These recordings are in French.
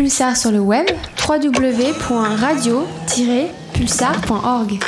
Pulsar sur le web www.radio-pulsar.org.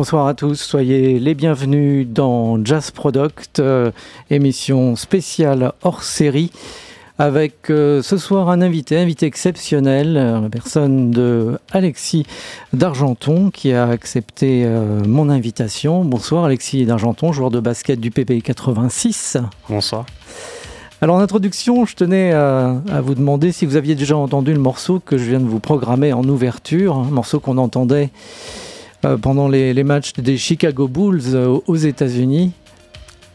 Bonsoir à tous, soyez les bienvenus dans Jazz Product, euh, émission spéciale hors série, avec euh, ce soir un invité, invité exceptionnel, euh, la personne de Alexis d'Argenton qui a accepté mon invitation. Bonsoir Alexis d'Argenton, joueur de basket du PP 86. Bonsoir. Alors en introduction, je tenais à, à, vous demander si vous aviez déjà entendu le morceau que je viens de vous programmer en ouverture, un morceau qu'on entendait pendant les, les, matchs des Chicago Bulls euh, aux États-Unis.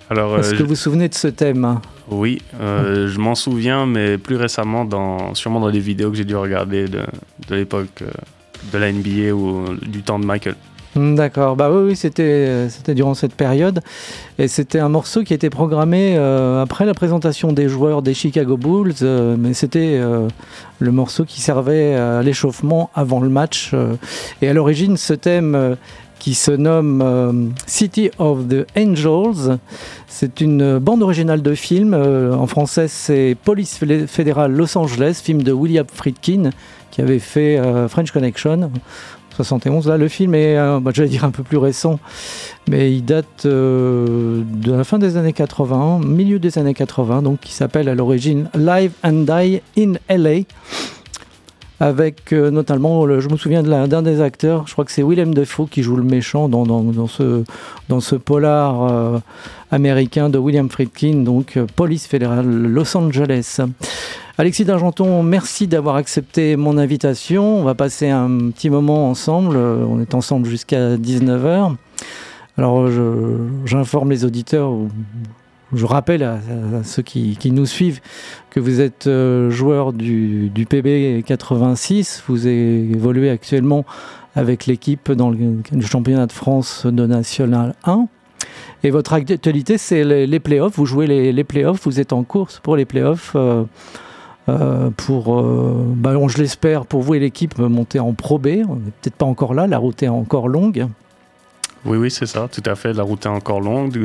Alors, est-ce euh, que vous vous souvenez de ce thème? Oui, euh, je m'en souviens, mais plus récemment, dans, sûrement dans les vidéos que j'ai dû regarder de, de l'époque de la NBA ou du temps de Michael. D'accord, bah oui, oui c'était, durant cette période. Et c'était un morceau qui était programmé euh, après la présentation des joueurs des Chicago Bulls, euh, mais c'était euh, le morceau qui servait à l'échauffement avant le match. et à l'origine, ce thème qui se nomme City of the Angels. C'est une bande originale de film. en français, c'est Police fédérale Los Angeles, film de William Friedkin qui avait fait French Connection. 71. Là, le film est, euh, bah, dire, un peu plus récent, mais il date euh, de la fin des années 80, milieu des années 80, donc qui s'appelle à l'origine Live and Die in LA. Avec euh, notamment, je me souviens d'un des acteurs, je crois que c'est Willem Dafoe qui joue le méchant dans, dans ce, dans ce polar américain de William Friedkin, donc Police fédérale Los Angeles. Alexis d'Argenton, merci d'avoir accepté mon invitation. On va passer un petit moment ensemble. On est ensemble jusqu'à 19h. Alors, j'informe les auditeurs, je rappelle à, ceux qui, nous suivent que vous êtes euh, joueur du, PB 86. Vous évoluez actuellement avec l'équipe dans le, championnat de France de National 1. Et votre actualité, c'est les, playoffs. Vous jouez les, les, playoffs, vous êtes en course pour les playoffs. Euh, euh, pour, euh, bah, je l'espère, pour vous et l'équipe, monter en Pro B. On n'est peut-être pas encore là, la route est encore longue. Oui, oui, c'est ça, tout à fait. La route est encore longue,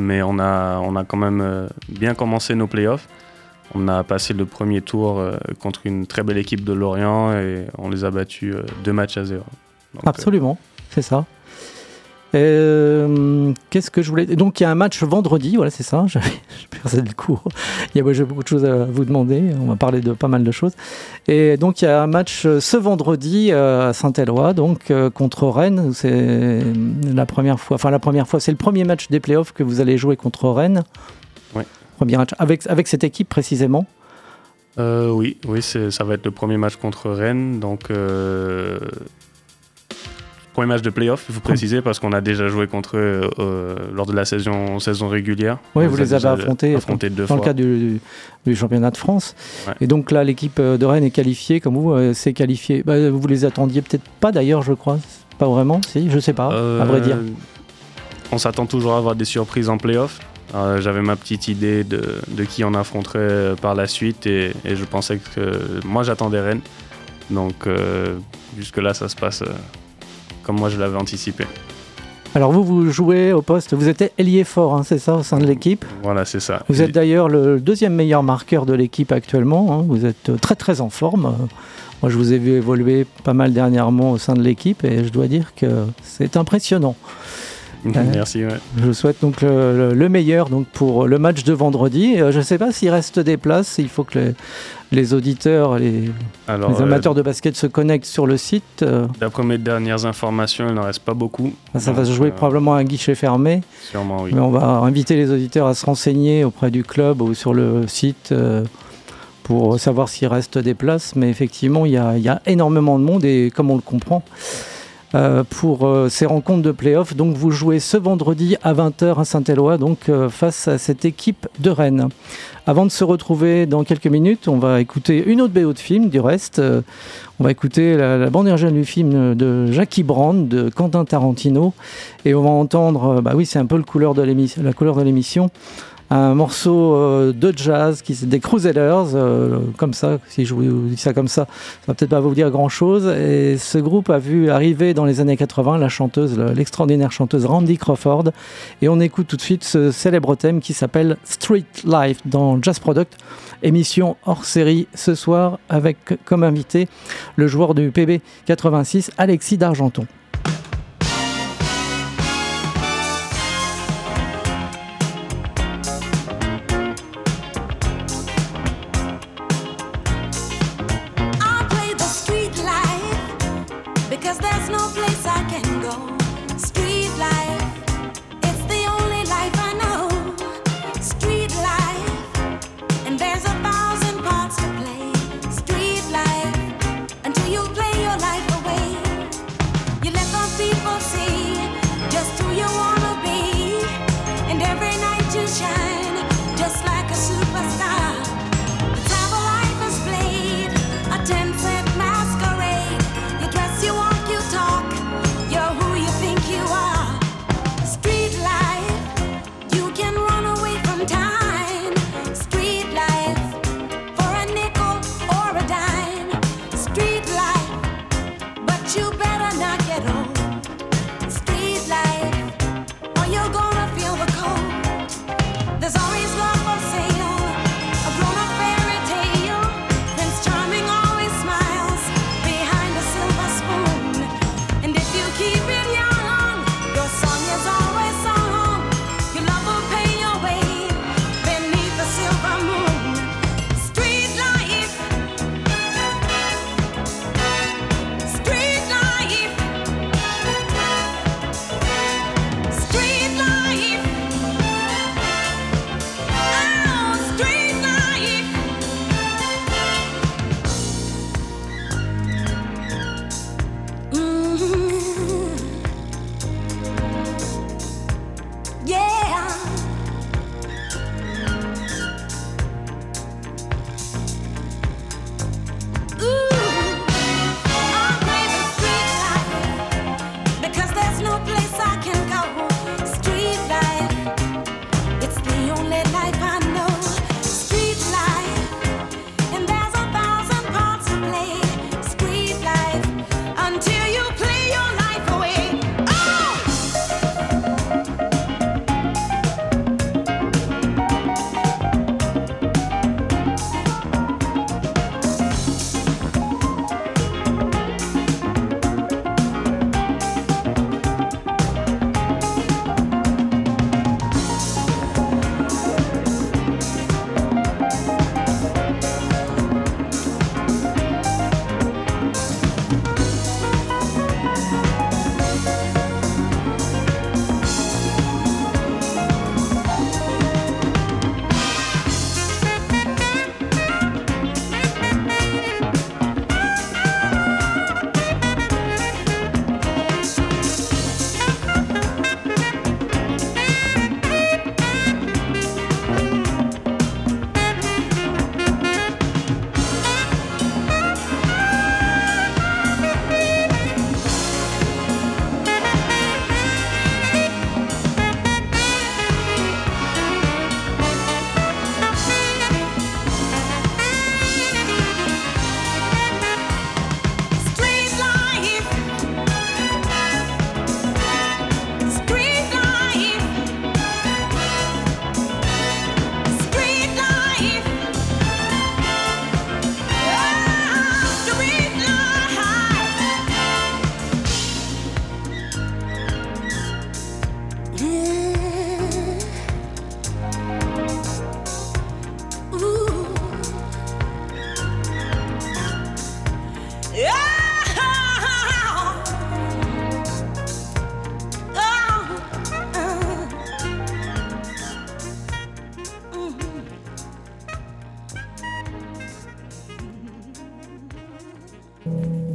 mais on a, on a quand même bien commencé nos playoffs. On a passé le premier tour contre une très belle équipe de Lorient et on les a battus deux matchs à zéro. Absolument, c'est ça. Euh, qu'est-ce que je voulais Donc il y a un match vendredi, voilà c'est ça, j'avais perdu le cours. Il y a beaucoup de choses à vous demander, on va parler de pas mal de choses. Et donc il y a un match euh, ce vendredi euh, à Saint-Éloi, donc contre Rennes, c'est la première fois, enfin la première fois, c'est le premier match des playoffs que vous allez jouer contre Rennes. Oui. Premier match. Avec, avec cette équipe précisément? Oui, oui ça va être le premier match contre Rennes, donc Premier match de playoff, il faut préciser, parce qu'on a déjà joué contre eux euh, lors de la saison, saison régulière. Oui, vous les avez affrontés, deux dans le cadre du, championnat de France. Et donc là, l'équipe de Rennes est qualifiée, comme vous, euh, c'est qualifié. Bah, vous les attendiez peut-être pas d'ailleurs, je crois. Pas vraiment, si, je sais pas, à vrai dire. Euh, on s'attend toujours à avoir des surprises en playoff. J'avais ma petite idée de, de, qui on affronterait par la suite et, je pensais que moi j'attendais Rennes. Donc jusque-là, ça se passe comme moi je l'avais anticipé. Alors vous, vous jouez au poste, vous êtes ailier fort, hein, c'est ça, au sein de l'équipe Voilà, c'est ça. Vous êtes d'ailleurs le deuxième meilleur marqueur de l'équipe actuellement, hein. vous êtes très très en forme. Moi je vous ai vu évoluer pas mal dernièrement au sein de l'équipe et je dois dire que c'est impressionnant. Merci. Je vous souhaite donc le, meilleur donc pour le match de vendredi. Euh, je ne sais pas s'il reste des places. Il faut que les, auditeurs, les, les amateurs euh, de basket se connectent sur le site. Euh. D'après mes dernières informations, il n'en reste pas beaucoup. Ça va se jouer probablement à un guichet fermé. Sûrement, oui. Mais on va inviter les auditeurs à se renseigner auprès du club ou sur le site pour savoir s'il reste des places. Mais effectivement, il y, a, il y a énormément de monde et comme on le comprend, pour euh, ces rencontres de playoffs. Donc vous jouez ce vendredi à 20h à Saint-Éloi, donc euh, face à cette équipe de Rennes. Avant de se retrouver dans quelques minutes, on va écouter une autre BO de film du reste. on va écouter la, bande originale du film de Jackie Brand, de Quentin Tarantino. Et on va entendre, bah oui, c'est un peu la couleur de l'émission un morceau euh, de jazz des Crusaders, euh, comme ça, si je vous dis ça comme ça, ça va peut-être pas vous dire grand chose. Et ce groupe a vu arriver dans les années 80 la chanteuse, l'extraordinaire chanteuse Randy Crawford. Et on écoute tout de suite ce célèbre thème qui s'appelle Street Life dans Jazz Product. Émission hors série ce soir avec comme invité le joueur du PB 86, Alexis d'Argenton.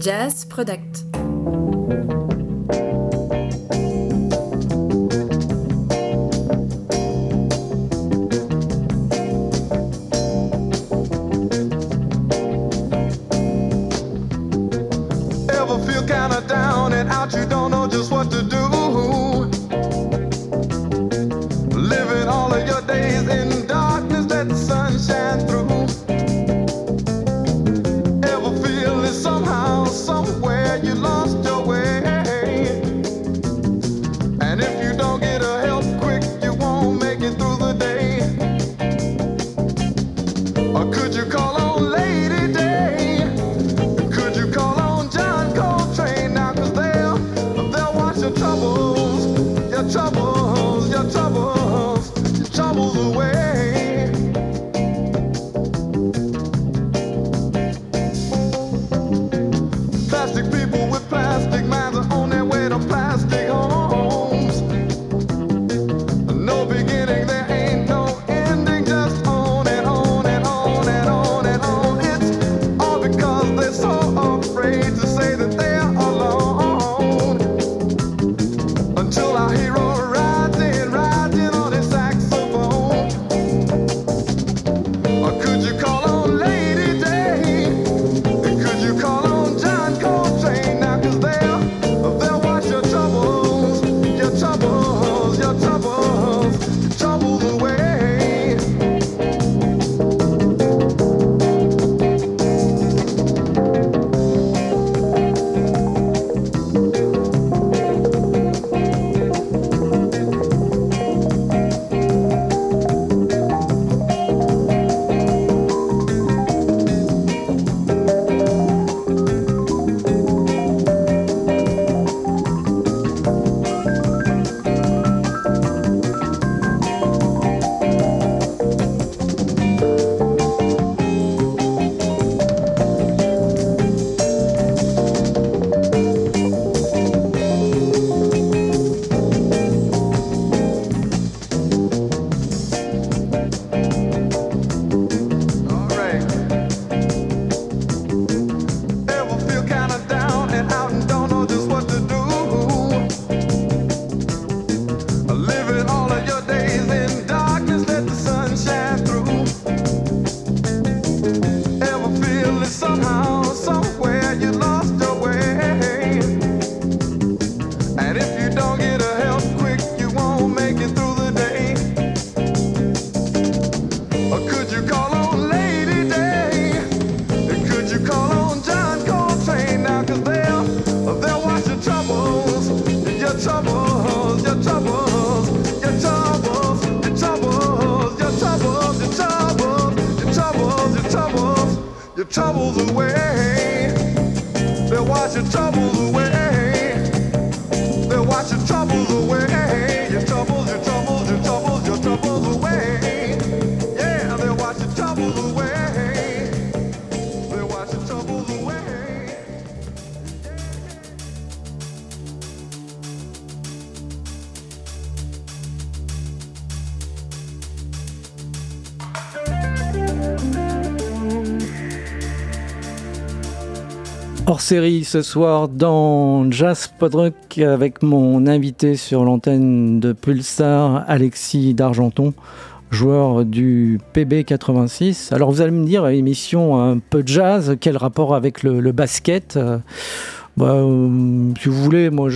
Jazz Product. Hors série ce soir dans Jazz Podrock avec mon invité sur l'antenne de Pulsar, Alexis d'Argenton, joueur du PB86. Alors vous allez me dire, émission un peu jazz, quel rapport avec le, basket? Bah, euh, si vous voulez, moi,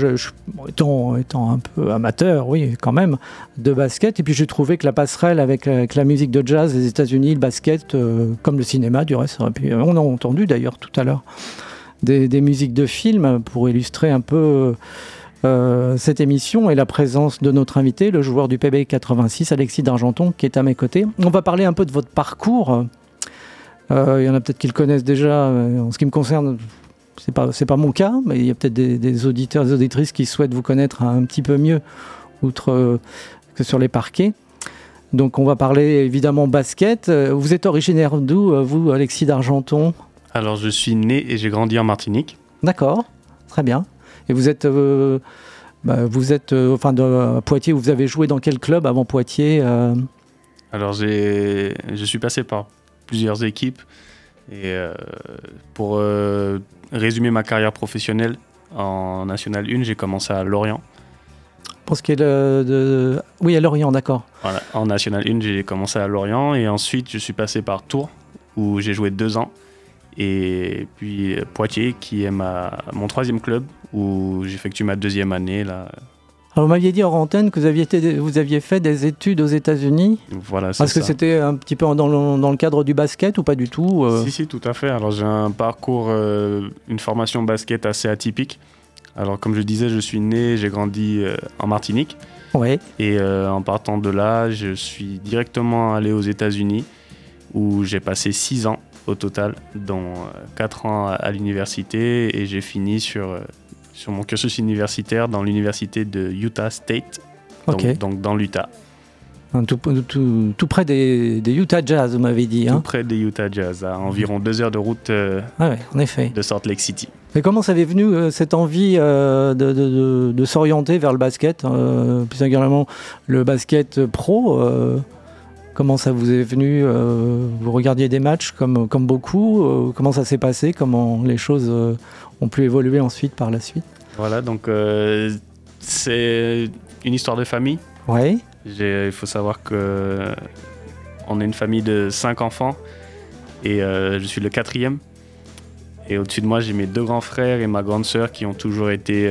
étant, un peu amateur, oui, quand même, de basket, et puis j'ai trouvé que la passerelle avec, la musique de jazz des États-Unis, le basket, euh, comme le cinéma, du reste, on a entendu d'ailleurs tout à l'heure des, musiques de films pour illustrer un peu euh, cette émission et la présence de notre invité, le joueur du PB 86, Alexis d'Argenton, qui est à mes côtés. On va parler un peu de votre parcours. Euh, il y en a peut-être qui le connaissent déjà. euh, En ce qui me concerne, c'est pas pas mon cas, mais il y a peut-être des, des auditeurs, des auditrices qui souhaitent vous connaître un petit peu mieux, outre euh, que sur les parquets. Donc on va parler évidemment basket. Euh, Vous êtes originaire d'où, euh, vous, Alexis d'Argenton? Alors, je suis né et j'ai grandi en Martinique. D'accord, très bien. Et vous êtes, euh, bah, vous êtes, euh, enfin, de à Poitiers. Vous avez joué dans quel club avant Poitiers euh? Alors, j'ai, je suis passé par plusieurs équipes Et euh, pour euh, résumer ma carrière professionnelle, en National 1, j'ai commencé à Lorient. Pour ce qui est de, de- Oui, à Lorient, d'accord. Voilà, en National 1, j'ai commencé à Lorient et ensuite je suis passé par Tours où j'ai joué deux ans. Et puis euh, Poitiers qui est ma, mon troisième club où j'effectue ma deuxième année. Là. Alors, vous m'aviez dit hors antenne que vous aviez, été- vous aviez fait des études aux États-Unis. Voilà, c'est Est-ce que ça. c'était un petit peu dans le, dans le cadre du basket ou pas du tout euh Si, si, tout à fait. Alors j'ai un parcours, euh, une formation basket assez atypique. Alors comme je disais, je suis né, j'ai grandi euh, en Martinique. Ouais. Et en partant de là, je suis directement allé aux États-Unis où j'ai passé 6 ans au total, dont 4 ans à, l'université et j'ai fini sur, euh, sur mon cursus universitaire dans l'université de Utah State, donc, dans l'Utah, Un Tout, tout- tout près des, des Utah Jazz, vous m'avez dit. tout Hein près des Utah Jazz, à environ 2 heures de route euh, Ah ouais, en effet. de Salt Lake City. Et comment ça avait venu euh, cette envie euh, de, de- de- de s'orienter vers le basket, euh, plus singulièrement le basket pro euh, Comment ça vous est venu euh, Vous regardiez des matchs comme, comme beaucoup euh, Comment ça s'est passé Comment les choses euh, ont pu évoluer ensuite par la suite? Voilà, donc c'est une histoire de famille. J'ai- Il faut savoir que on est une famille de cinq enfants et je suis le quatrième. Et au-dessus de moi, j'ai mes deux grands frères et ma grande sœur qui ont toujours été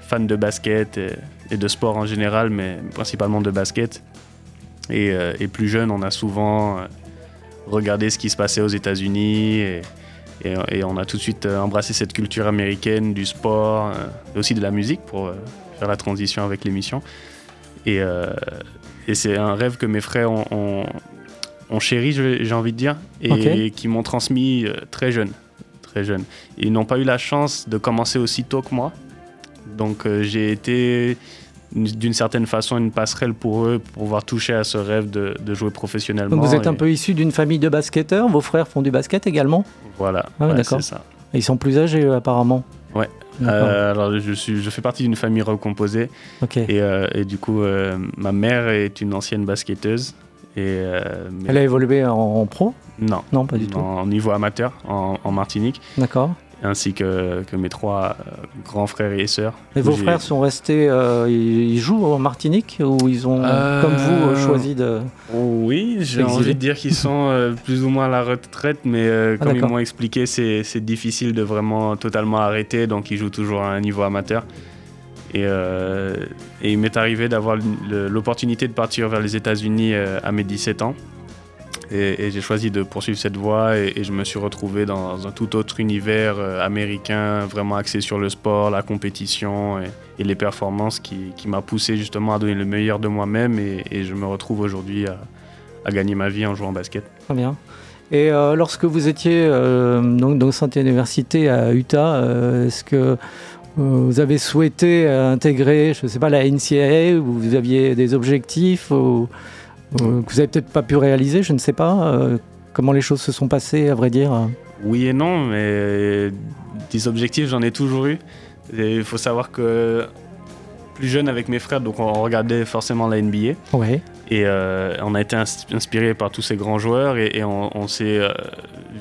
fans de basket et, et de sport en général, mais principalement de basket. Et, euh, et plus jeune, on a souvent euh, regardé ce qui se passait aux États-Unis et, et- et on a tout de suite euh, embrassé cette culture américaine du sport et aussi de la musique pour faire la transition avec l'émission. Et, c'est un rêve que mes frères ont, ont- ont chéri, j'ai envie de dire, et Ok. qui m'ont transmis très jeune. Très jeune. Ils n'ont pas eu la chance de commencer aussi tôt que moi. Donc j'ai été d'une certaine façon une passerelle pour eux pour pouvoir toucher à ce rêve de, de jouer professionnellement. Donc vous êtes un peu issu d'une famille de basketteurs. Vos frères font du basket également Voilà, Ah ouais, ouais, d'accord. c'est ça. Et Ils sont plus âgés eux, apparemment. Ouais. Euh, alors je, suis, je fais partie d'une famille recomposée ok. et, euh, et du coup euh, ma mère est une ancienne basketteuse. Et, Elle a évolué en, en pro? Non, Non, pas du tout. en niveau amateur en, en Martinique, D'accord. Ainsi que, que mes trois euh, grands frères et sœurs. Et vos frères sont restés, euh, ils jouent en Martinique ou ils ont, Euh, comme vous, choisi de... Oui, j'ai envie de dire qu'ils sont euh, plus ou moins à la retraite, mais Ah, comme ils m'ont expliqué, c'est difficile de vraiment totalement arrêter, donc ils jouent toujours à un niveau amateur. Et, et il m'est arrivé d'avoir l'opportunité de partir vers les États-Unis à mes 17 ans. Et, j'ai choisi de poursuivre cette voie et, je me suis retrouvé dans un tout autre univers euh, américain, vraiment axé sur le sport, la compétition et, les performances qui, m'a poussé justement à donner le meilleur de moi-même et, je me retrouve aujourd'hui à, gagner ma vie en jouant au basket. Très bien. Et euh, lorsque vous étiez euh, donc, dans cette université à Utah, euh, est-ce que vous avez souhaité intégrer, je ne sais pas, la NCAA ou vous aviez des objectifs ou que vous n'avez peut-être pas pu réaliser, je ne sais pas euh, comment les choses se sont passées, à vrai dire? Oui et non, mais des objectifs, j'en ai toujours eu. Il faut savoir que plus jeune avec mes frères, donc on regardait forcément la NBA. Ouais. Et euh, on a été ins- inspiré par tous ces grands joueurs et, et on, on s'est euh,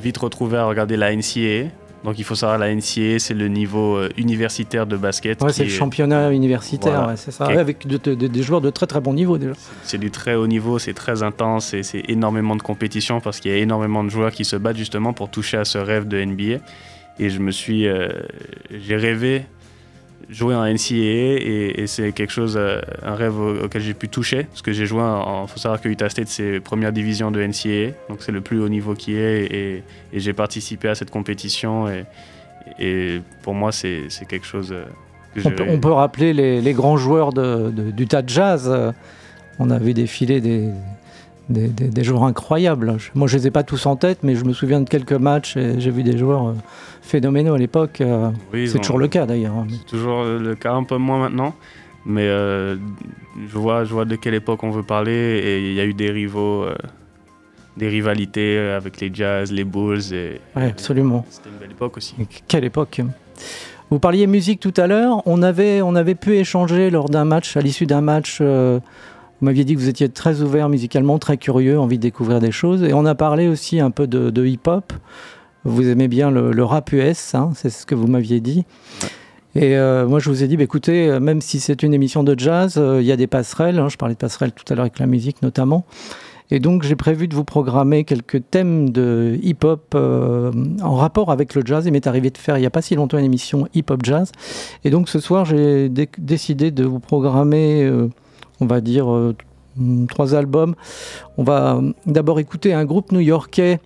vite retrouvé à regarder la NCAA. Donc il faut savoir, la NCAA, c'est le niveau euh, universitaire de basket. Ouais, c'est le est- championnat universitaire, Voilà. ouais, c'est ça. Ouais, avec de- de- de- des joueurs de très très bon niveau déjà. C'est du très haut niveau, c'est très intense et c'est énormément de compétition parce qu'il y a énormément de joueurs qui se battent justement pour toucher à ce rêve de NBA. Et je me suis, euh, j'ai rêvé jouer en NCAA et, et c'est quelque chose, euh, un rêve au- auquel j'ai pu toucher parce que j'ai joué en, faut savoir que Utah State c'est première division de NCAA, donc c'est le plus haut niveau qui est et, et j'ai participé à cette compétition et, et pour moi c'est quelque chose euh, que On j'ai- peut, on peut rappeler les, les grands joueurs de, de- du tas de jazz. On a vu défiler des, des, des- des joueurs incroyables. Moi, je les ai pas tous en tête, mais je me souviens de quelques matchs et j'ai vu des joueurs euh, phénoménaux à l'époque. euh, Oui, C'est toujours le cas d'ailleurs. hein. C'est toujours le cas, un peu moins maintenant. Mais euh, je, vois, je vois de quelle époque on veut parler. Et il y a eu des rivaux, des rivalités avec les Jazz, les Bulls. Et, Ouais, absolument. C'était une belle époque aussi. Et Quelle époque Vous parliez musique tout à l'heure. On avait, on avait pu échanger lors d'un match, à l'issue d'un match. euh, vous m'aviez dit que vous étiez très ouvert musicalement, très curieux, envie de découvrir des choses. Et on a parlé aussi un peu de, de hip-hop. vous aimez bien le, le rap US, hein, c'est ce que vous m'aviez dit. Et euh, moi, je vous ai dit, bah, écoutez, euh, même si c'est une émission de jazz, euh, il y a des passerelles. hein, je parlais de passerelles tout à l'heure avec la musique notamment. Et donc, j'ai prévu de vous programmer quelques thèmes de hip-hop euh, en rapport avec le jazz. Il m'est arrivé de faire il n'y a pas si longtemps une émission hip-hop jazz. Et donc, ce soir, j'ai dé- décidé de vous programmer, on va dire, euh, trois albums. On va euh, d'abord écouter un groupe new-yorkais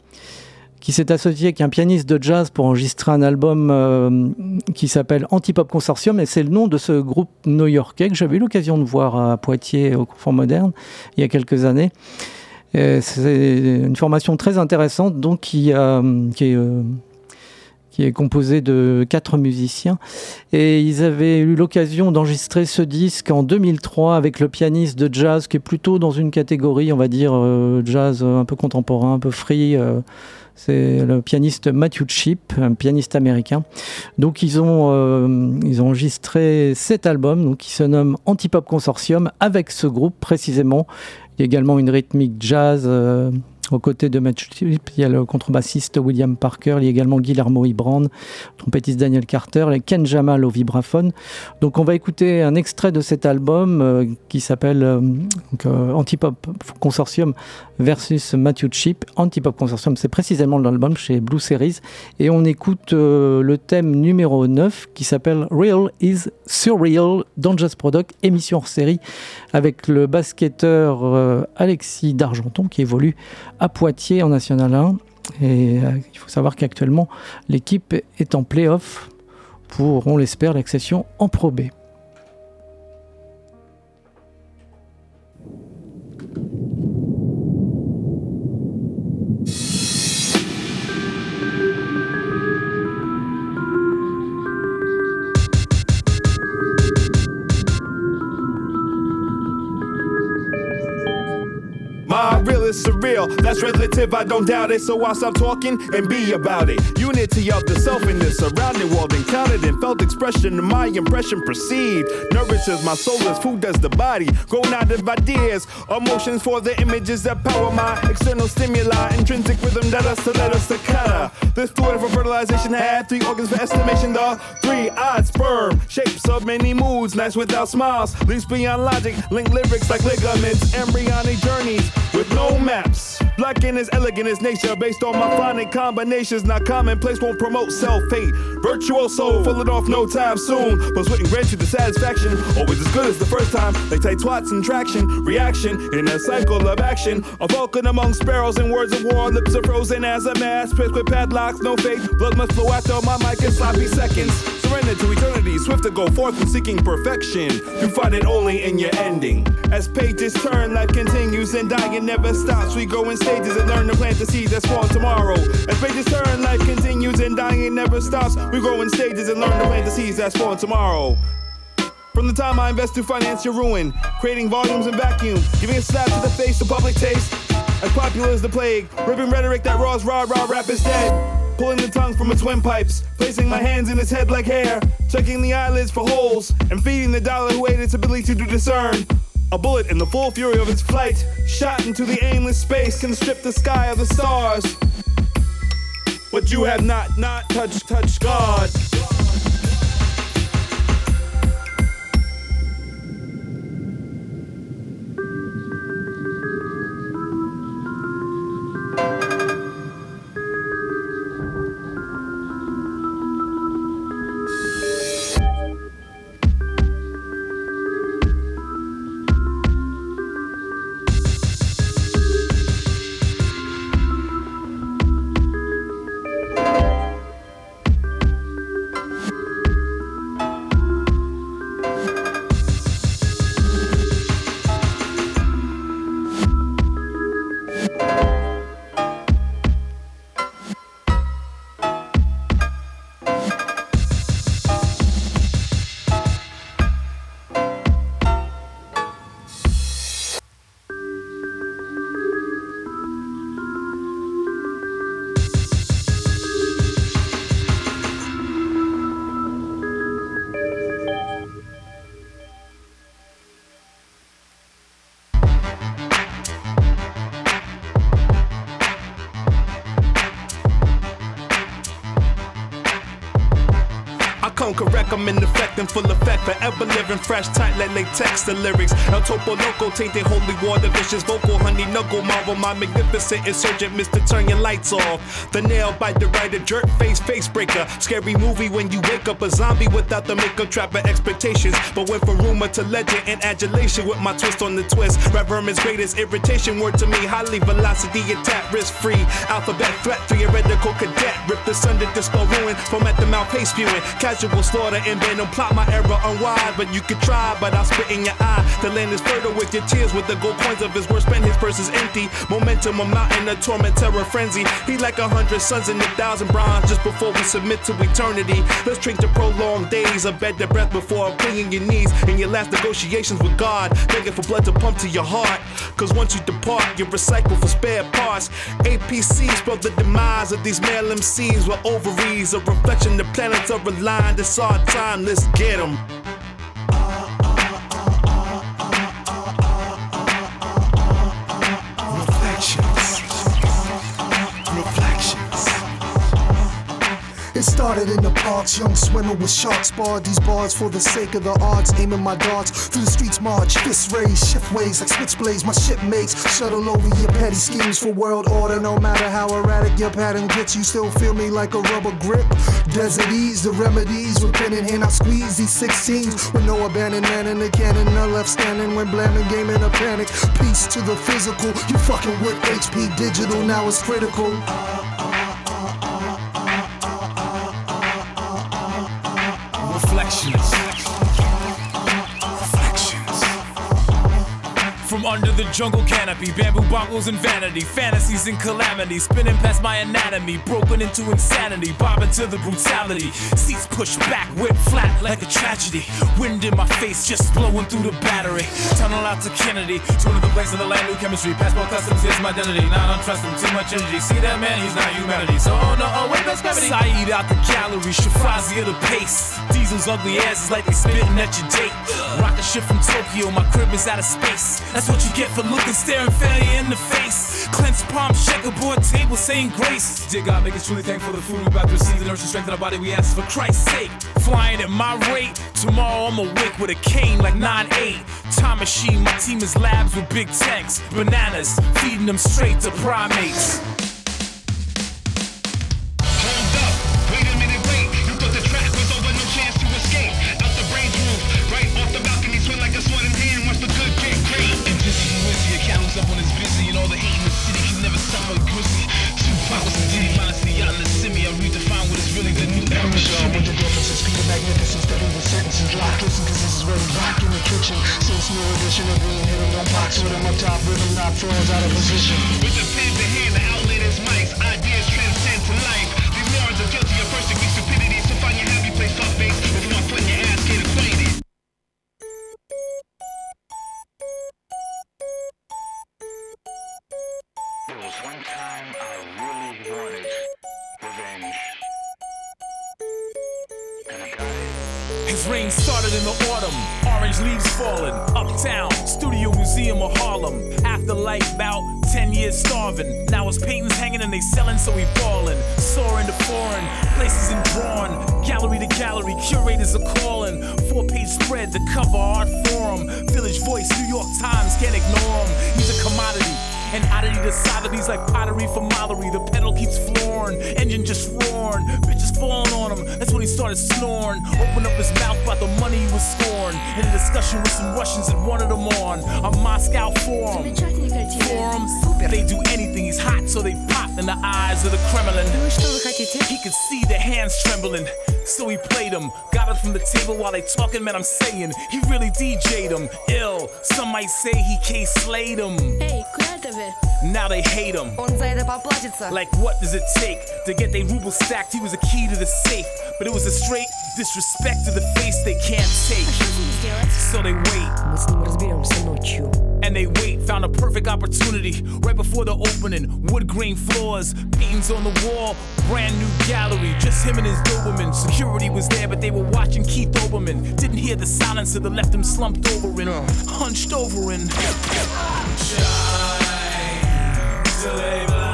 qui s'est associé avec un pianiste de jazz pour enregistrer un album euh, qui s'appelle Antipop Consortium et c'est le nom de ce groupe new-yorkais que j'avais eu l'occasion de voir à Poitiers au Confort Moderne il y a quelques années. C'est une formation très intéressante qui, est qui est composé de quatre musiciens. Et ils avaient eu l'occasion d'enregistrer ce disque en 2003 avec le pianiste de jazz qui est plutôt dans une catégorie, on va dire, euh, jazz un peu contemporain, un peu free. euh, c'est le pianiste Matthew Chip, un pianiste américain. Donc ils ont, euh, ils ont enregistré cet album donc, qui se nomme Antipop Consortium avec ce groupe précisément. Il y a également une rythmique jazz aux côtés de Matthew Chip. Il y a le contrebassiste William Parker, il y a également Guillermo Ibrand, trompettiste Daniel Carter, et Ken Jamal au vibraphone. Donc on va écouter un extrait de cet album euh, qui s'appelle euh, euh, Antipop Consortium versus Matthew Chip. Antipop Consortium, c'est précisément l'album chez Blue Series. Et on écoute le thème numéro 9 qui s'appelle Real is Surreal Jazz Product, émission hors série, avec le basketteur Alexis Dargenton qui évolue à Poitiers en National 1. Et euh, il faut savoir qu'actuellement, l'équipe est en play-off pour, on l'espère, l'accession en Pro B. My real is surreal, that's relative, I don't doubt it. So I'll stop talking and be about it. Unity of the self in the surrounding world, encountered and felt expression of my impression perceived. Nourishes my soul as food does the body. Growing out of ideas, emotions for the images that power my external stimuli. Intrinsic rhythm that us to let us to staccato. This fluid for fertilization had three organs for estimation. The three odd sperm, shapes of many moods, nice without smiles. Leaps beyond logic, link lyrics like ligaments, embryonic journeys with no maps. Black and as elegant as nature, based on my phonic combinations. Not commonplace, won't promote self hate. Virtuoso, full it off no time soon. But sweat and grant you the satisfaction. Always as good as the first time. They take twats and traction, reaction in a cycle of action. A falcon among sparrows and words of war. Lips are frozen as a mask. Pressed with padlocks, no faith. Blood must flow after my mic in sloppy seconds. Surrender to eternity, swift to go forth seeking perfection. You find it only in your ending. As pages turn, life continues and dying never stops. We go in stages and learn to plant the seeds that spawn tomorrow. As pages turn, life continues and dying never stops. We grow in stages and learn to plant the seeds that spawn tomorrow. From the time I invest to finance your ruin, creating volumes and vacuum, giving a slap to the face to public taste. As popular as the plague, ripping rhetoric that raws raw raw rap is dead. Pulling the tongue from its windpipes, placing my hands in its head like hair, checking the eyelids for holes, and feeding the dollar who ate its ability to discern. A bullet in the full fury of its flight, shot into the aimless space, can strip the sky of the stars. But you have not, not touched, touched God. Correct, I'm in effect and full effect. Forever living fresh, tight like latex. The lyrics, El Topo Loco, tainted holy water, vicious vocal, honey knuckle, marvel, my magnificent insurgent, Mr. Turn your lights off. The nail bite the writer, jerk face, face breaker. Scary movie when you wake up a zombie without the makeup, trapper expectations. But went from rumor to legend and adulation with my twist on the twist. Rap Vermin's greatest irritation, word to me, highly velocity attack, risk free. Alphabet threat, theoretical cadet, rip the sun to dispel ruin from at the mouth, pace spewing. Casual slaughter and venom, plot my error unwise, but you can try, but I'll spit in your eye. The land is fertile with your tears, with the gold coins of his words spent, his purse is empty. Momentum, a mountain, a torment, terror, frenzy. He like a hundred suns and a thousand bronze just before we submit to eternity. Let's drink to prolonged days, a bed to breath before clinging your knees in your last negotiations with God. Begging for blood to pump to your heart. Cause once you depart, you recycle for spare parts. APC spell the demise of these male MCs with ovaries, a reflection the planets are aligned us our time, let's get get 'em. It started in the parks, young swimmer with sharks barred these bars for the sake of the arts, aiming my darts through the streets march, fists raised, shift ways like switchblades, my shipmates shuttle over your petty schemes for world order. No matter how erratic your pattern gets, you still feel me like a rubber grip. Desert ease, the remedies, with pen in hand, I squeeze these 16s with no abandonment in the cannon, none left standing when blaming game in a panic. Peace to the physical, you fucking with HP digital, now it's critical. Reflections. Reflections. From under the jungle canopy, bamboo bongos and vanity, fantasies and calamity, spinning past my anatomy, broken into insanity, bobbing to the brutality. Seats pushed back, whip flat like a tragedy. Wind in my face, just blowing through the battery. Tunnel out to Kennedy, of the places in the land, new chemistry. Passport customs, here's my identity. Don't trust him, too much energy. See that man, he's not humanity. So, oh no, oh wait, that's gravity. Saeed out the gallery, Shafazi of the pace. Ugly ass is like they spitting at your date. Rocket shit from Tokyo, my crib is out of space. That's what you get for looking, staring failure in the face. Clenched palm, checkerboard table, saying grace. Dear God, make us truly thankful for the food we about to receive, the nourishing strength in our body. We ask for Christ's sake. Flying at my rate, tomorrow I'm awake with a cane like 9-8. Time machine, my team is labs with big tanks. Bananas, feeding them straight to primates. Magnificent, steady with sentences locked. Listen, cause this is where we rock in the kitchen. Since new edition of being hit on box with him up top, rhythm not falls out of position. With the pens in hand, the outlet is mice. Ideas transcend falling. Uptown, Studio Museum of Harlem. Afterlife, about 10 years starving. Now his paintings hanging and they selling, so he ballin'. Soaring to foreign, places in drawn. Gallery to gallery, curators are calling. Four page spread to cover art forum. Village Voice, New York Times, can't ignore him. He's a commodity. An oddity to these like pottery for Mallory. The pedal keeps flooring, engine just roaring. Bitches falling on him, that's when he started snoring. Opened up his mouth about the money he was scoring. In a discussion with some Russians and wanted him on. A Moscow forum. If they do anything, he's hot, so they pop in the eyes of the Kremlin. He could see the hands trembling. So he played him, got up from the table while they talking, man. I'm saying he really DJ'd him. Ill, some might say he K slayed him. Hey Now they hate him. Он за это поплатится. Like, what does it take to get they rubles stacked? He was a key to the safe, but it was a straight disrespect to the face they can't take. Что с ним сделать? So they wait. Мы с ним разберемся ночью. And they wait, found a perfect opportunity right before the opening. Wood grain floors, paintings on the wall, brand new gallery. Just him and his Doberman. Security was there, but they were watching Keith Oberman. Didn't hear the silence, so they left him slumped over and hunched over and. Till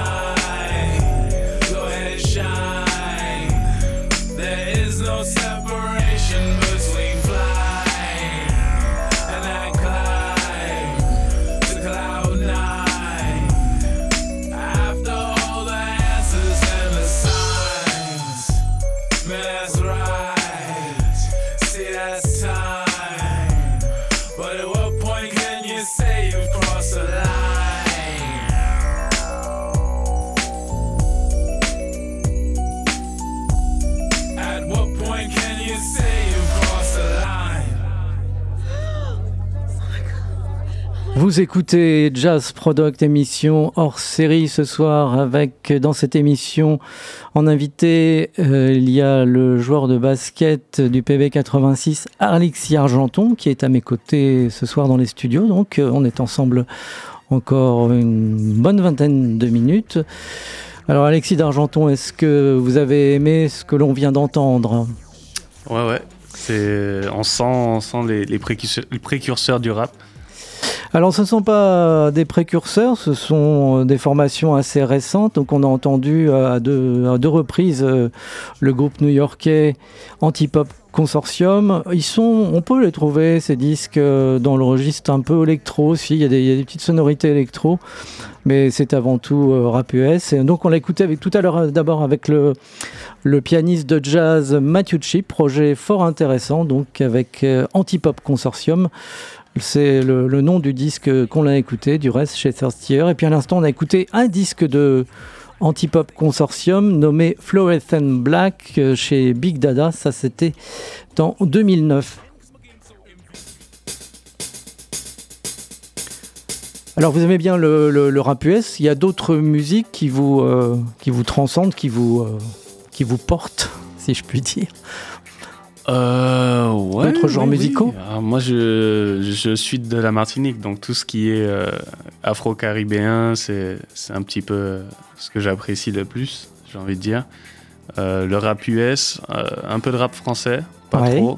Vous écoutez Jazz Product, émission hors série ce soir avec dans cette émission en invité euh, il y a le joueur de basket du PB 86 Alexis Argenton qui est à mes côtés ce soir dans les studios donc euh, on est ensemble encore une bonne vingtaine de minutes. Alors Alexis d'Argenton, est-ce que vous avez aimé ce que l'on vient d'entendre? Ouais, ouais. C'est, on sent, les précurseurs du rap. Alors ce ne sont pas des précurseurs, ce sont des formations assez récentes. Donc on a entendu euh, à deux, reprises euh, le groupe new-yorkais Antipop Consortium. On peut les trouver ces disques euh, dans le registre un peu électro aussi. Il y a des, petites sonorités électro, mais c'est avant tout euh, rap US. Et donc on l'a écouté avec tout à l'heure euh, d'abord avec le le pianiste de jazz Matthew Chip, projet fort intéressant donc avec euh, Antipop Consortium. C'est le, nom du disque qu'on a écouté, du reste chez Thirstier. Et puis à l'instant, on a écouté un disque de Antipop Consortium nommé Fluorescent Black euh, chez Big Dada. Ça, c'était en 2009. Alors vous aimez bien le, rap US, il y a d'autres musiques qui vous, euh, transcendent, euh, qui vous portent, si je puis dire. Euh, ouais, D'autres genres oui, musicaux Alors, Moi, je, je suis de la Martinique, donc tout ce qui est euh, afro-caribéen, c'est un petit peu ce que j'apprécie le plus, j'ai envie de dire. Euh, le rap US, euh, un peu de rap français, pas Ouais. trop.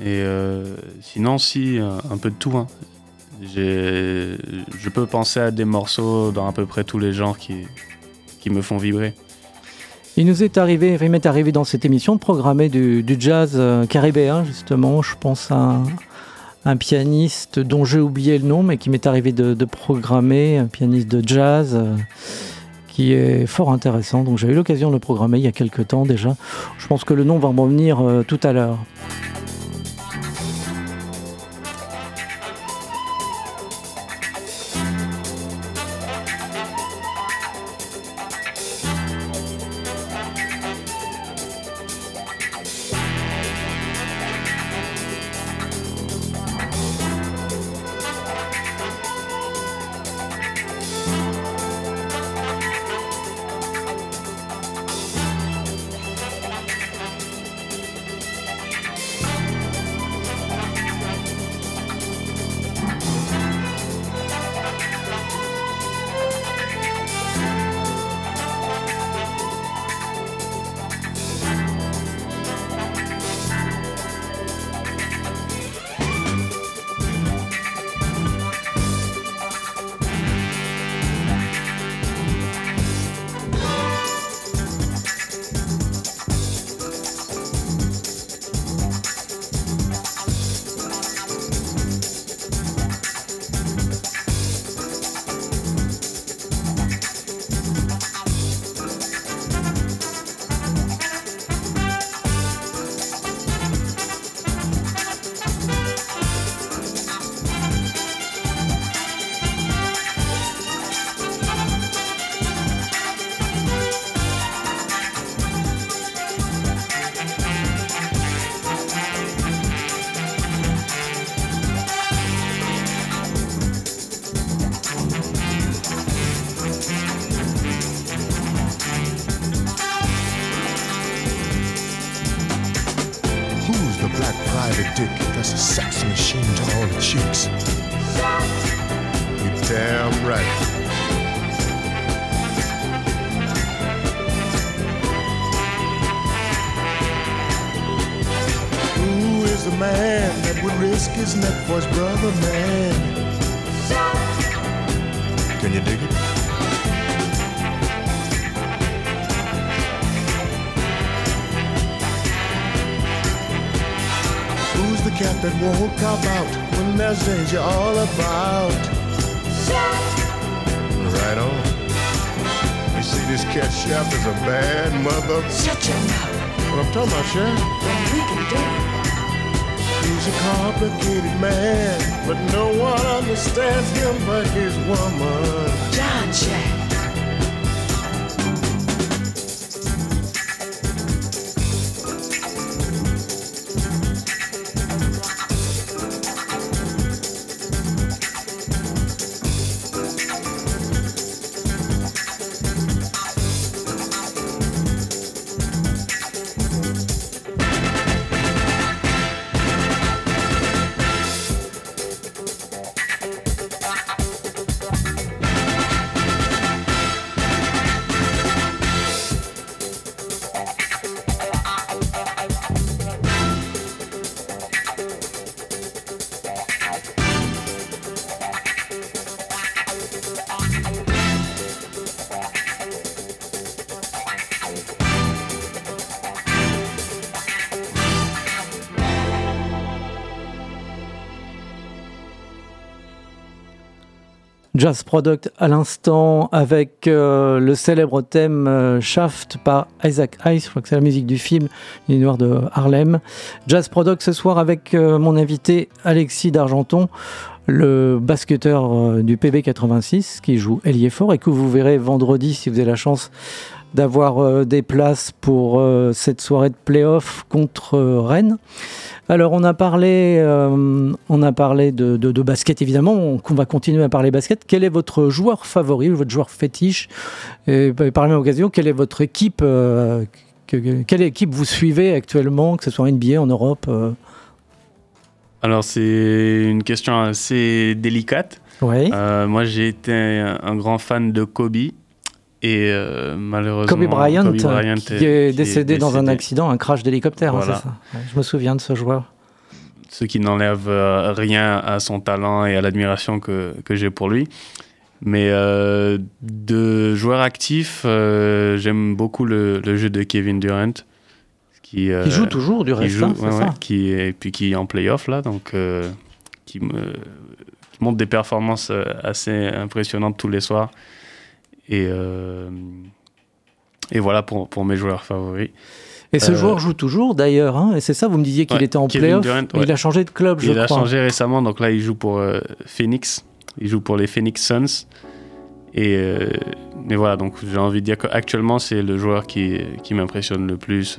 Et euh, sinon, si, un, un peu de tout. hein. Je peux penser à des morceaux dans à peu près tous les genres qui, qui me font vibrer. Il nous est arrivé, il m'est arrivé dans cette émission de programmer du, jazz euh, caribéen, justement. Je pense à un, pianiste dont j'ai oublié le nom, mais qui m'est arrivé de, programmer, un pianiste de jazz euh, qui est fort intéressant. Donc j'ai eu l'occasion de le programmer il y a quelques temps déjà. Je pense que le nom va me revenir euh, tout à l'heure. A sex machine to all the chicks? You damn right. Who is the man that would risk his neck for his brother, man? Can you dig it? That won't cop out when there's danger all about? Right on. You see, this cat chef is a bad mother. Shut your mouth. What I'm talking about, Chef? Then we can do it. He's a complicated man, but no one understands him but his woman. John Jack. Jazz Product à l'instant avec euh, le célèbre thème euh, Shaft par Isaac Hayes, je crois que c'est la musique du film Les Noirs de Harlem. Jazz Product ce soir avec euh, mon invité Alexis d'Argenton, le basketteur du PB86 qui joue ailier fort et que vous verrez vendredi si vous avez la chance d'avoir euh, des places pour euh, cette soirée de playoff contre euh, Rennes. Alors on a parlé, on a parlé de, de- de basket évidemment, on, on va continuer à parler basket. Quel est votre joueur favori, votre joueur fétiche? Et bah, par la même occasion, quelle est votre équipe que- que- Quelle équipe vous suivez actuellement, que ce soit en NBA, en Europe euh? Alors, c'est une question assez délicate. Euh, moi, j'ai été un, un grand fan de Kobe. Et euh, malheureusement, Kobe Bryant, Kobe Bryant qui est, décédé, dans un accident, un crash d'hélicoptère, hein, c'est ça Je me souviens de ce joueur. ce qui n'enlève euh, rien à son talent et à l'admiration que, que j'ai pour lui. Mais euh, de joueurs actifs, euh, j'aime beaucoup le, le jeu de Kevin Durant. Qui, Qui joue toujours, du reste, joue, hein, ouais, ça ouais, qui et puis qui est en playoff, là, donc qui, me, qui montre des performances assez impressionnantes tous les soirs. Et, euh, et voilà pour, pour mes joueurs favoris. Et ce Euh, joueur joue toujours d'ailleurs, hein, et c'est ça, vous me disiez qu'il Ouais, était en playoff, Durant, mais il a changé de club, je Il a crois. changé récemment, donc là il joue pour euh, Phoenix. Il joue pour les Phoenix Suns. Et, et voilà, donc j'ai envie de dire qu'actuellement c'est le joueur qui, qui m'impressionne le plus.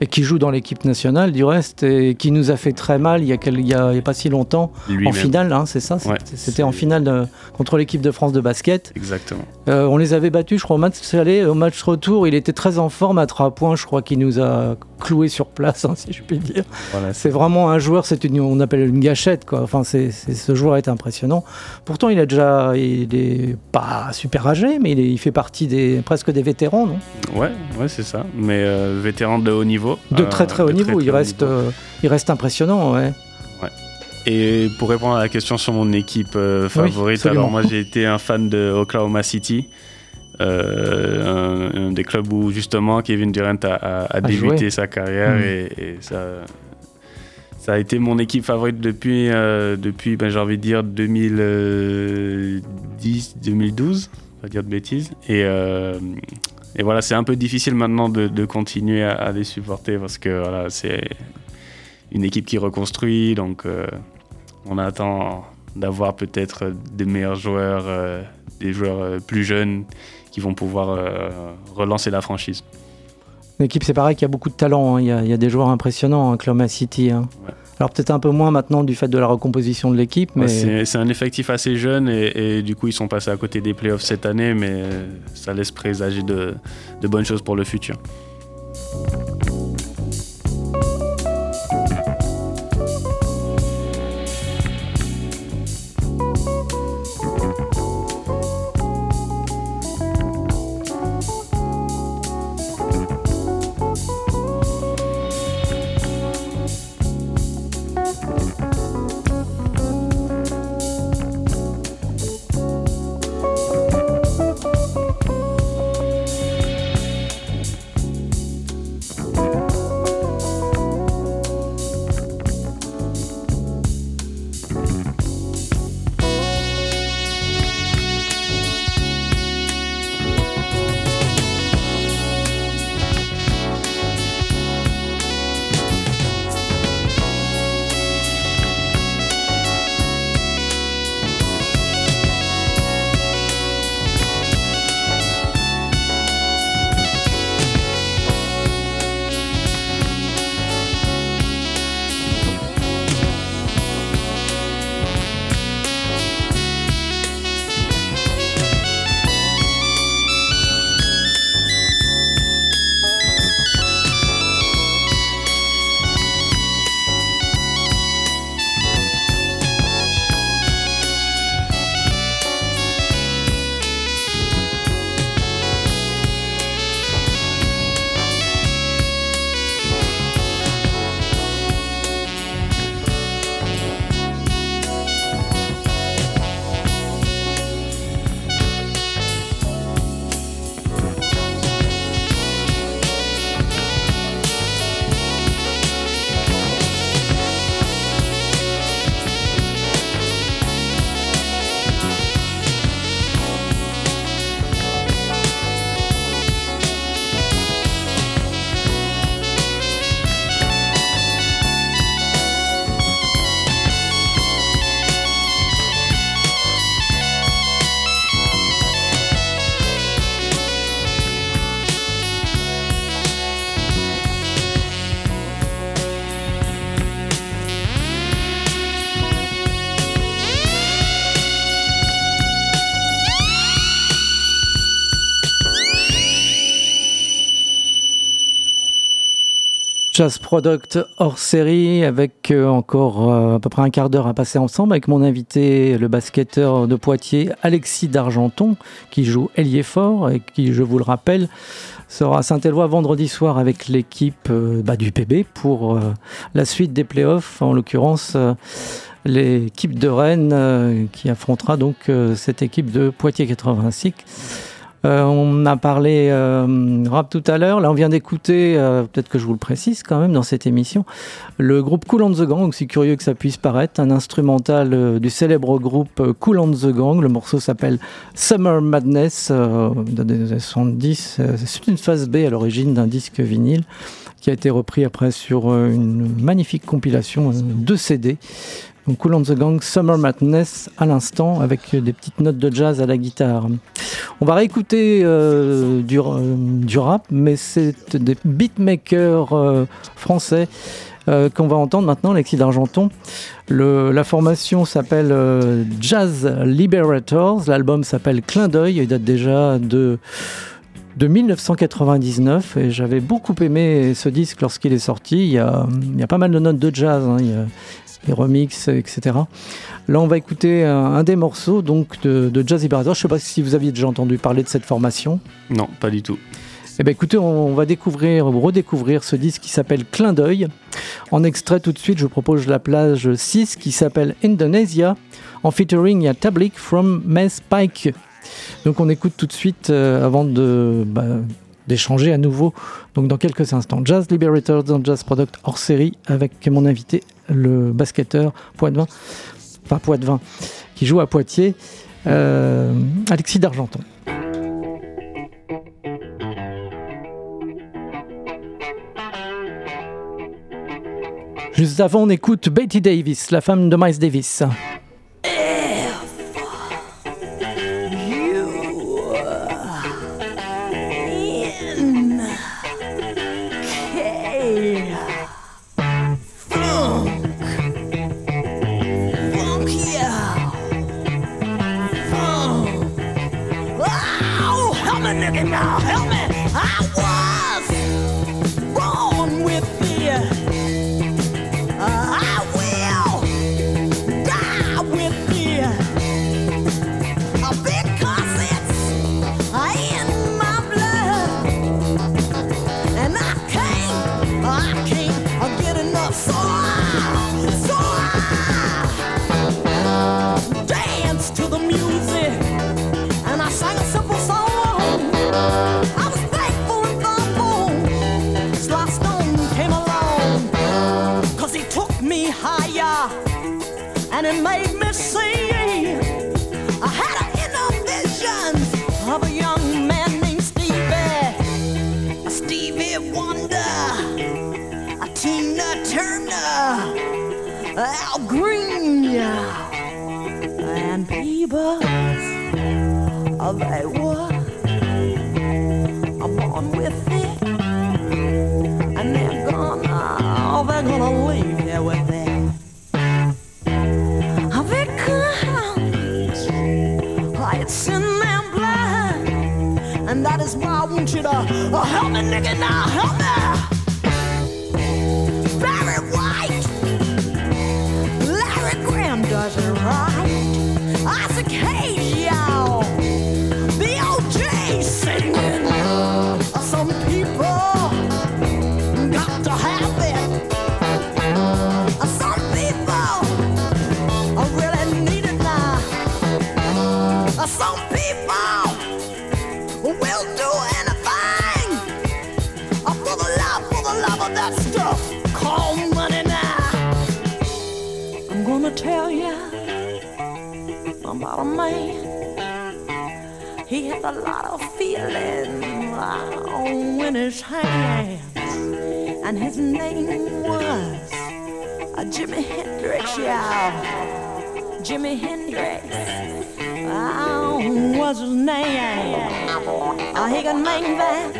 Euh. Et qui joue dans l'équipe nationale du reste, et qui nous a fait très mal il y a, quel- il y a, il y a pas si longtemps, en finale, hein, c'est ça Ouais, C'était en finale de- contre l'équipe de France de basket. Exactement. Euh, on les avait battus, je crois, au match aller, au match retour. Il était très en forme à trois points. Je crois qu'il nous a cloué sur place, hein, si je puis dire. Voilà, C'est vraiment un joueur, c'est une, on appelle une gâchette, quoi. Enfin, c'est, c'est- ce joueur est impressionnant. Pourtant, il a déjà, il est pas super âgé, mais il, est- il fait partie des presque des vétérans, non? Ouais, ouais c'est ça. Mais euh, vétéran de haut niveau. De Euh, très très haut niveau. il très reste, niveau. euh, il reste impressionnant, ouais. Et pour répondre à la question sur mon équipe euh, favorite, alors moi j'ai été un fan de Oklahoma City, euh, un, un des clubs où justement Kevin Durant a, a- débuté sa carrière Mm. et, et ça, ça a été mon équipe favorite depuis, euh, depuis ben, j'ai envie de dire 2010, 2012, pas dire de bêtises. Et, euh, et voilà, c'est un peu difficile maintenant de, de continuer à, à les supporter parce que voilà, c'est une équipe qui reconstruit, donc euh, on attend d'avoir peut-être des meilleurs joueurs, euh, des joueurs euh, plus jeunes qui vont pouvoir relancer la franchise. L'équipe, c'est pareil, qu'il y a beaucoup de talent. hein. Il, y a, il y a des joueurs impressionnants, hein, Oklahoma City. hein. Alors peut-être un peu moins maintenant du fait de la recomposition de l'équipe, mais Ouais, C'est un effectif assez jeune et, et du coup ils sont passés à côté des playoffs cette année, mais ça laisse présager de, de bonnes choses pour le futur. Jazz Product hors série avec euh, encore euh, à peu près un quart d'heure à passer ensemble avec mon invité, le basketteur de Poitiers, Alexis d'Argenton, qui joue ailier fort et qui, je vous le rappelle, sera à Saint-Éloi vendredi soir avec l'équipe euh, bah, du PB pour la suite des playoffs, en l'occurrence l'équipe de Rennes qui affrontera donc cette équipe de Poitiers 86. Euh, on a parlé euh, rap tout à l'heure. Là, on vient d'écouter, euh, peut-être que je vous le précise quand même dans cette émission, le groupe Cool on the Gang, aussi curieux que ça puisse paraître, un instrumental du célèbre groupe Cool on the Gang. Le morceau s'appelle Summer Madness, euh, des années 70. Euh, C'est une phase B à l'origine d'un disque vinyle qui a été repris après sur une magnifique compilation, deux CD. Donc Cool on the Gang, Summer Madness à l'instant, avec des petites notes de jazz à la guitare. On va réécouter euh, du, euh, du rap, mais c'est des beatmakers euh, français qu'on va entendre maintenant, Alexis d'Argenton. La formation s'appelle Jazz Liberators, l'album s'appelle Clin d'œil, il date déjà de de 1999 et j'avais beaucoup aimé ce disque lorsqu'il est sorti. Il y, a, pas mal de notes de jazz, hein, des remixes, etc. Là, on va écouter un, un des morceaux donc de, de Jazz Liberator. Je ne sais pas si vous aviez déjà entendu parler de cette formation. Non, pas du tout. Eh ben écoutez, on, on va découvrir ou redécouvrir ce disque qui s'appelle Clin d'œil. En extrait tout de suite, je vous propose la plage 6 qui s'appelle Indonesia, en featuring il y a Tablik from Mess Pike. Donc on écoute tout de suite euh, avant de bah, d'échanger à nouveau. Donc dans quelques instants, Jazz Liberators dans Jazz Product hors série avec mon invité, le basketteur Poitvin, enfin Poitvin, qui joue à Poitiers, euh, Alexis d'Argenton. Juste avant, on écoute Betty Davis, la femme de Miles Davis. my nigga now help me. A lot of feeling wow, in his hands, and his name was uh, Jimi Hendrix, y'all. Jimi Hendrix. Oh, was his name? Uh, he could make that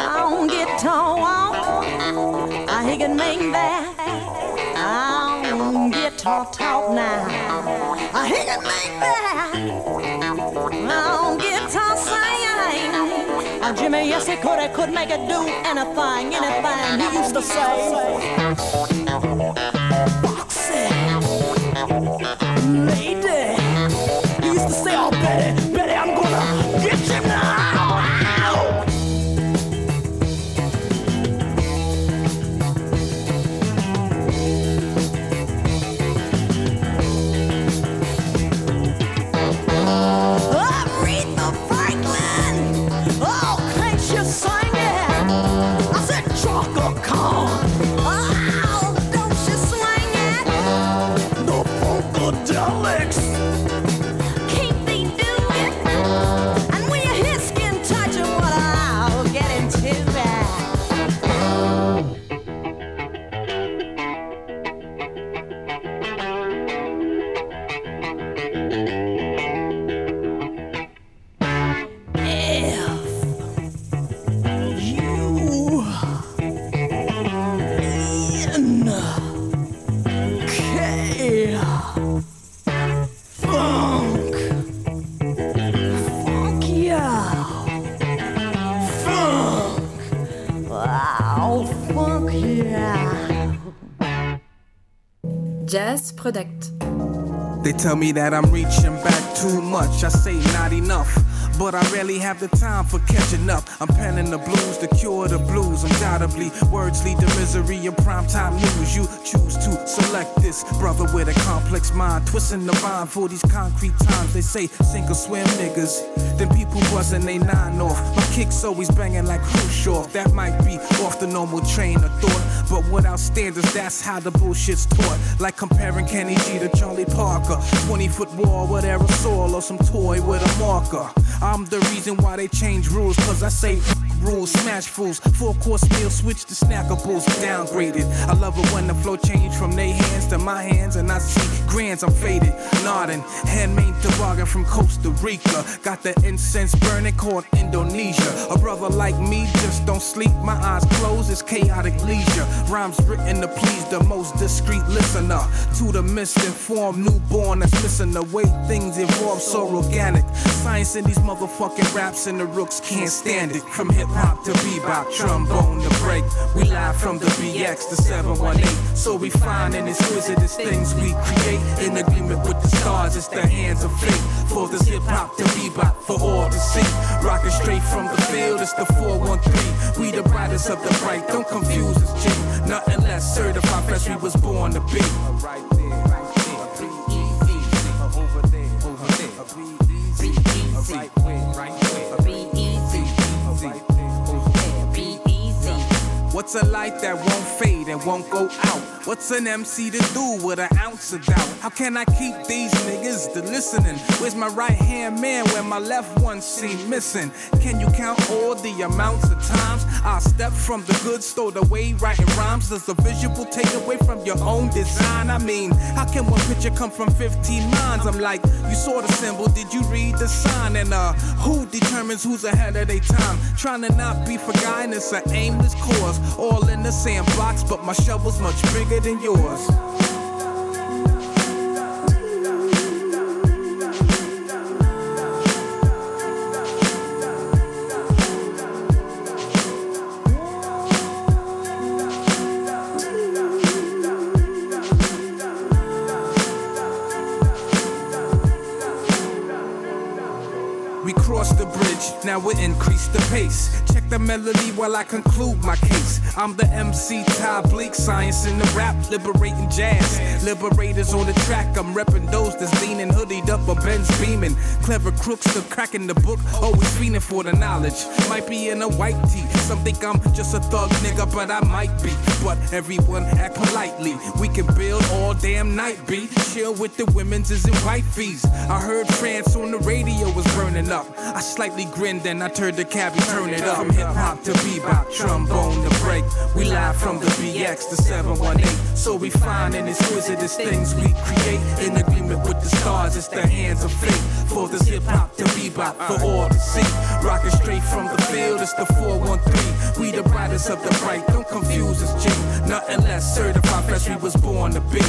oh, guitar walk. Uh, he could make that guitar talk now. He could make that oh, guitar sing. Uh, Jimmy, yes, he could, he could make it do anything, anything. He used to say, Product. They tell me that I'm reaching back too much. I say not enough. But I rarely have the time for catching up. I'm penning the blues to cure the blues. Undoubtedly, words lead to misery in primetime news. You choose to select this brother with a complex mind, twisting the mind for these concrete times. They say sink or swim niggas. Then people buzzing they nine off. My kicks always banging like Khrushchev. That might be off the normal train of thought. But without standards, that's how the bullshit's taught. Like comparing Kenny G to Charlie Parker. 20 foot wall with aerosol or some toy with a marker. I'm the reason why they change rules, cause I say rules, smash fools. Four course meal, switch to snackables, downgraded. I love it when the flow change from their hands to my hands, and I see grands, I'm faded. Nodding, handmade toboggan from Costa Rica. Got the incense burning called Indonesia. A brother like me just don't sleep, my eyes closed, it's chaotic leisure. Rhymes written to please the most discreet listener. To the misinformed newborn that's missing the way things evolve so organic. Science in these motherfucking raps and the rooks can't stand it. From hip hop to bebop, trombone to break. We live from the BX to 718. So we find and exquisite as things we create. In agreement with the stars, it's the hands of fate. For this hip hop to bebop for all to see. Rocking straight from the field, it's the 413. We the brightest of the bright, don't confuse us, G. Nothing less certified, fresh we was born to be. Right there, right there. Over there, over there. Right where, right. Breathe easy. What's a light that won't fade and won't go out? What's an MC to do with an ounce of doubt? How can I keep these niggas to listening? Where's my right hand man when my left one seem missing? Can you count all the amounts of times I step from the good stowed away writing rhymes? Does the visual take away from your own design? I mean, how can one picture come from 15 minds? I'm like, you saw the symbol, did you read the sign? And uh, who determines who's ahead of their time? Trying to not be forgotten, it's an aimless cause. All in the sandbox, but my shovel's much bigger than yours. We crossed the bridge, now we increase the pace. The melody while I conclude my case. I'm the MC Ty Bleak, science in the rap, liberating jazz. Liberators on the track, I'm repping those that's leaning, hoodied up or Ben's beaming. Clever crooks still cracking the book, always feeling for the knowledge. Might be in a white tee, some think I'm just a thug nigga, but I might be. But everyone act politely. We can build all damn night, be chill with the women's is in white fees. I heard trance on the radio was burning up. I slightly grinned and I turned the cabbie, turn it up. Hip hop to bebop, trombone to break. We live from the BX to 718. So we find and exquisite as things we create. In agreement with the stars, it's the hands of fate. For this hip hop to bebop, for all to see. Rocking straight from the field, it's the 413. We the brightest of the bright, don't confuse us, G. Nothing less certified, fresh we was born to be.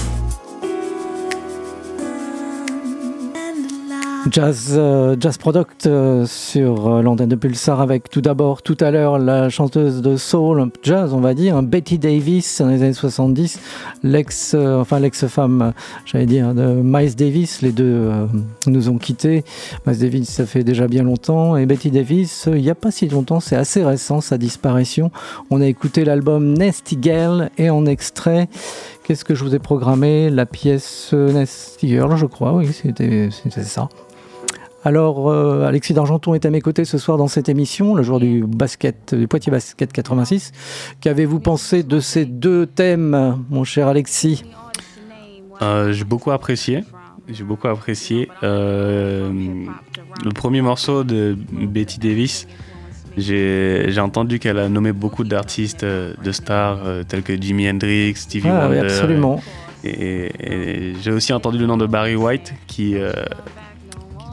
Jazz, euh, jazz Product euh, sur euh, l'antenne de Pulsar avec tout d'abord, tout à l'heure, la chanteuse de soul, jazz, on va dire, hein, Betty Davis dans les années 70, l'ex, euh, enfin l'ex-femme, j'allais dire, de Miles Davis. Les deux nous ont quittés. Miles Davis, ça fait déjà bien longtemps, et Betty Davis, il n'y a pas si longtemps, c'est assez récent sa disparition. On a écouté l'album Nasty Girl et en extrait. Qu'est-ce que je vous ai programmé? La pièce Nasty Girl, je crois, oui, c'était ça. Alors, euh, Alexis d'Argenton est à mes côtés ce soir dans cette émission, le jour du basket, du Poitiers Basket 86. Qu'avez-vous pensé de ces deux thèmes, mon cher Alexis? Euh, j'ai beaucoup apprécié. J'ai beaucoup apprécié. Euh, le premier morceau de Betty Davis, j'ai entendu qu'elle a nommé beaucoup d'artistes, de stars euh, tels que Jimi Hendrix, Stevie Ah oui, Wonder. absolument. Et, et j'ai aussi entendu le nom de Barry White qui, euh,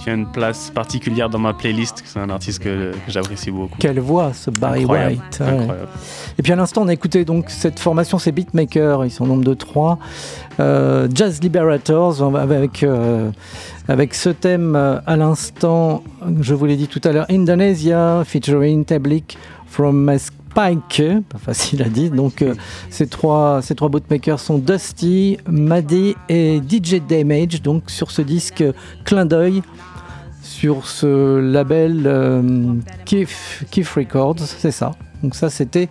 qui une place particulière dans ma playlist. C'est un artiste que, que j'apprécie beaucoup. Quelle voix, ce Barry Incroyable, White. ouais. incroyable. Et puis à l'instant, on a écouté donc cette formation, c'est Beatmaker, ils sont au nombre de trois. Euh, Jazz Liberators, avec, euh, avec ce thème euh, à l'instant, je vous l'ai dit tout à l'heure, Indonesia, featuring Tablik from Spike, pas facile à dire. Donc euh, ces trois, ces trois bootmakers sont Dusty, Maddy et DJ Damage, donc sur ce disque euh, clin d'œil sur ce label euh, Records, c'est ça. Donc ça c'était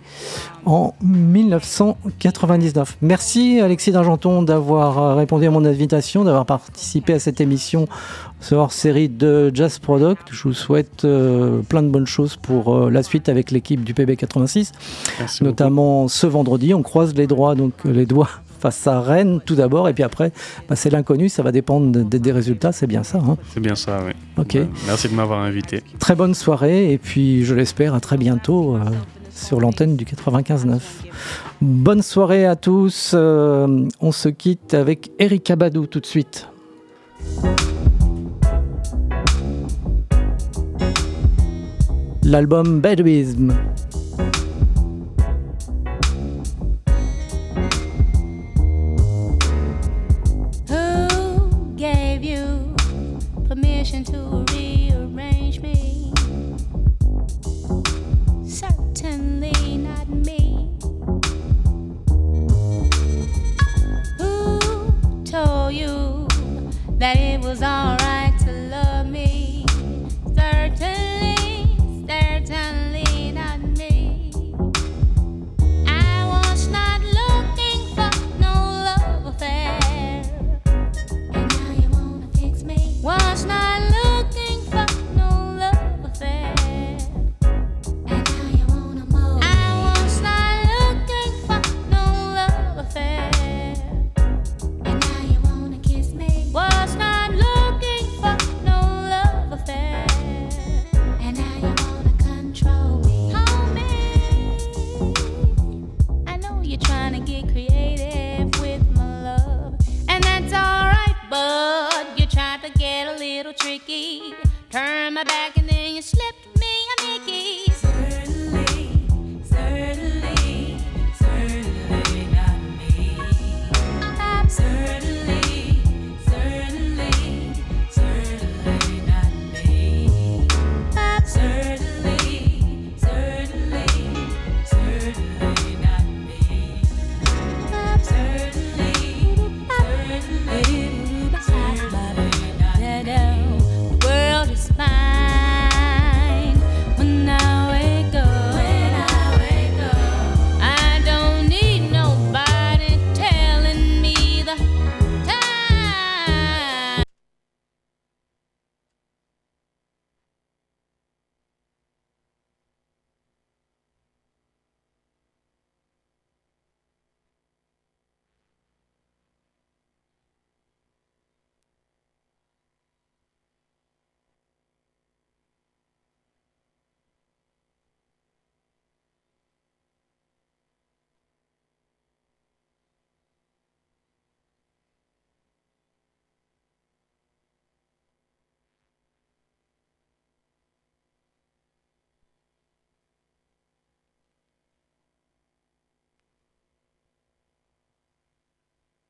en 1999. Merci Alexis d'Argenton d'avoir euh, répondu à mon invitation, d'avoir participé à cette émission, ce hors-série de Jazz Product. Je vous souhaite euh, plein de bonnes choses pour euh, la suite avec l'équipe du PB86, Merci notamment ce vendredi. On croise les doigts, donc les doigts face à Rennes tout d'abord, et puis après, bah, c'est l'inconnu, ça va dépendre de- des résultats, c'est bien ça. hein. C'est bien ça, oui. Ok. Ouais, merci de m'avoir invité. Très bonne soirée et puis je l'espère à très bientôt euh, sur l'antenne du 95.9. Bonne soirée à tous. euh, on se quitte avec Erika Badou tout de suite. L'album Bedouism. To rearrange me? Certainly not me. Who told you that it was alright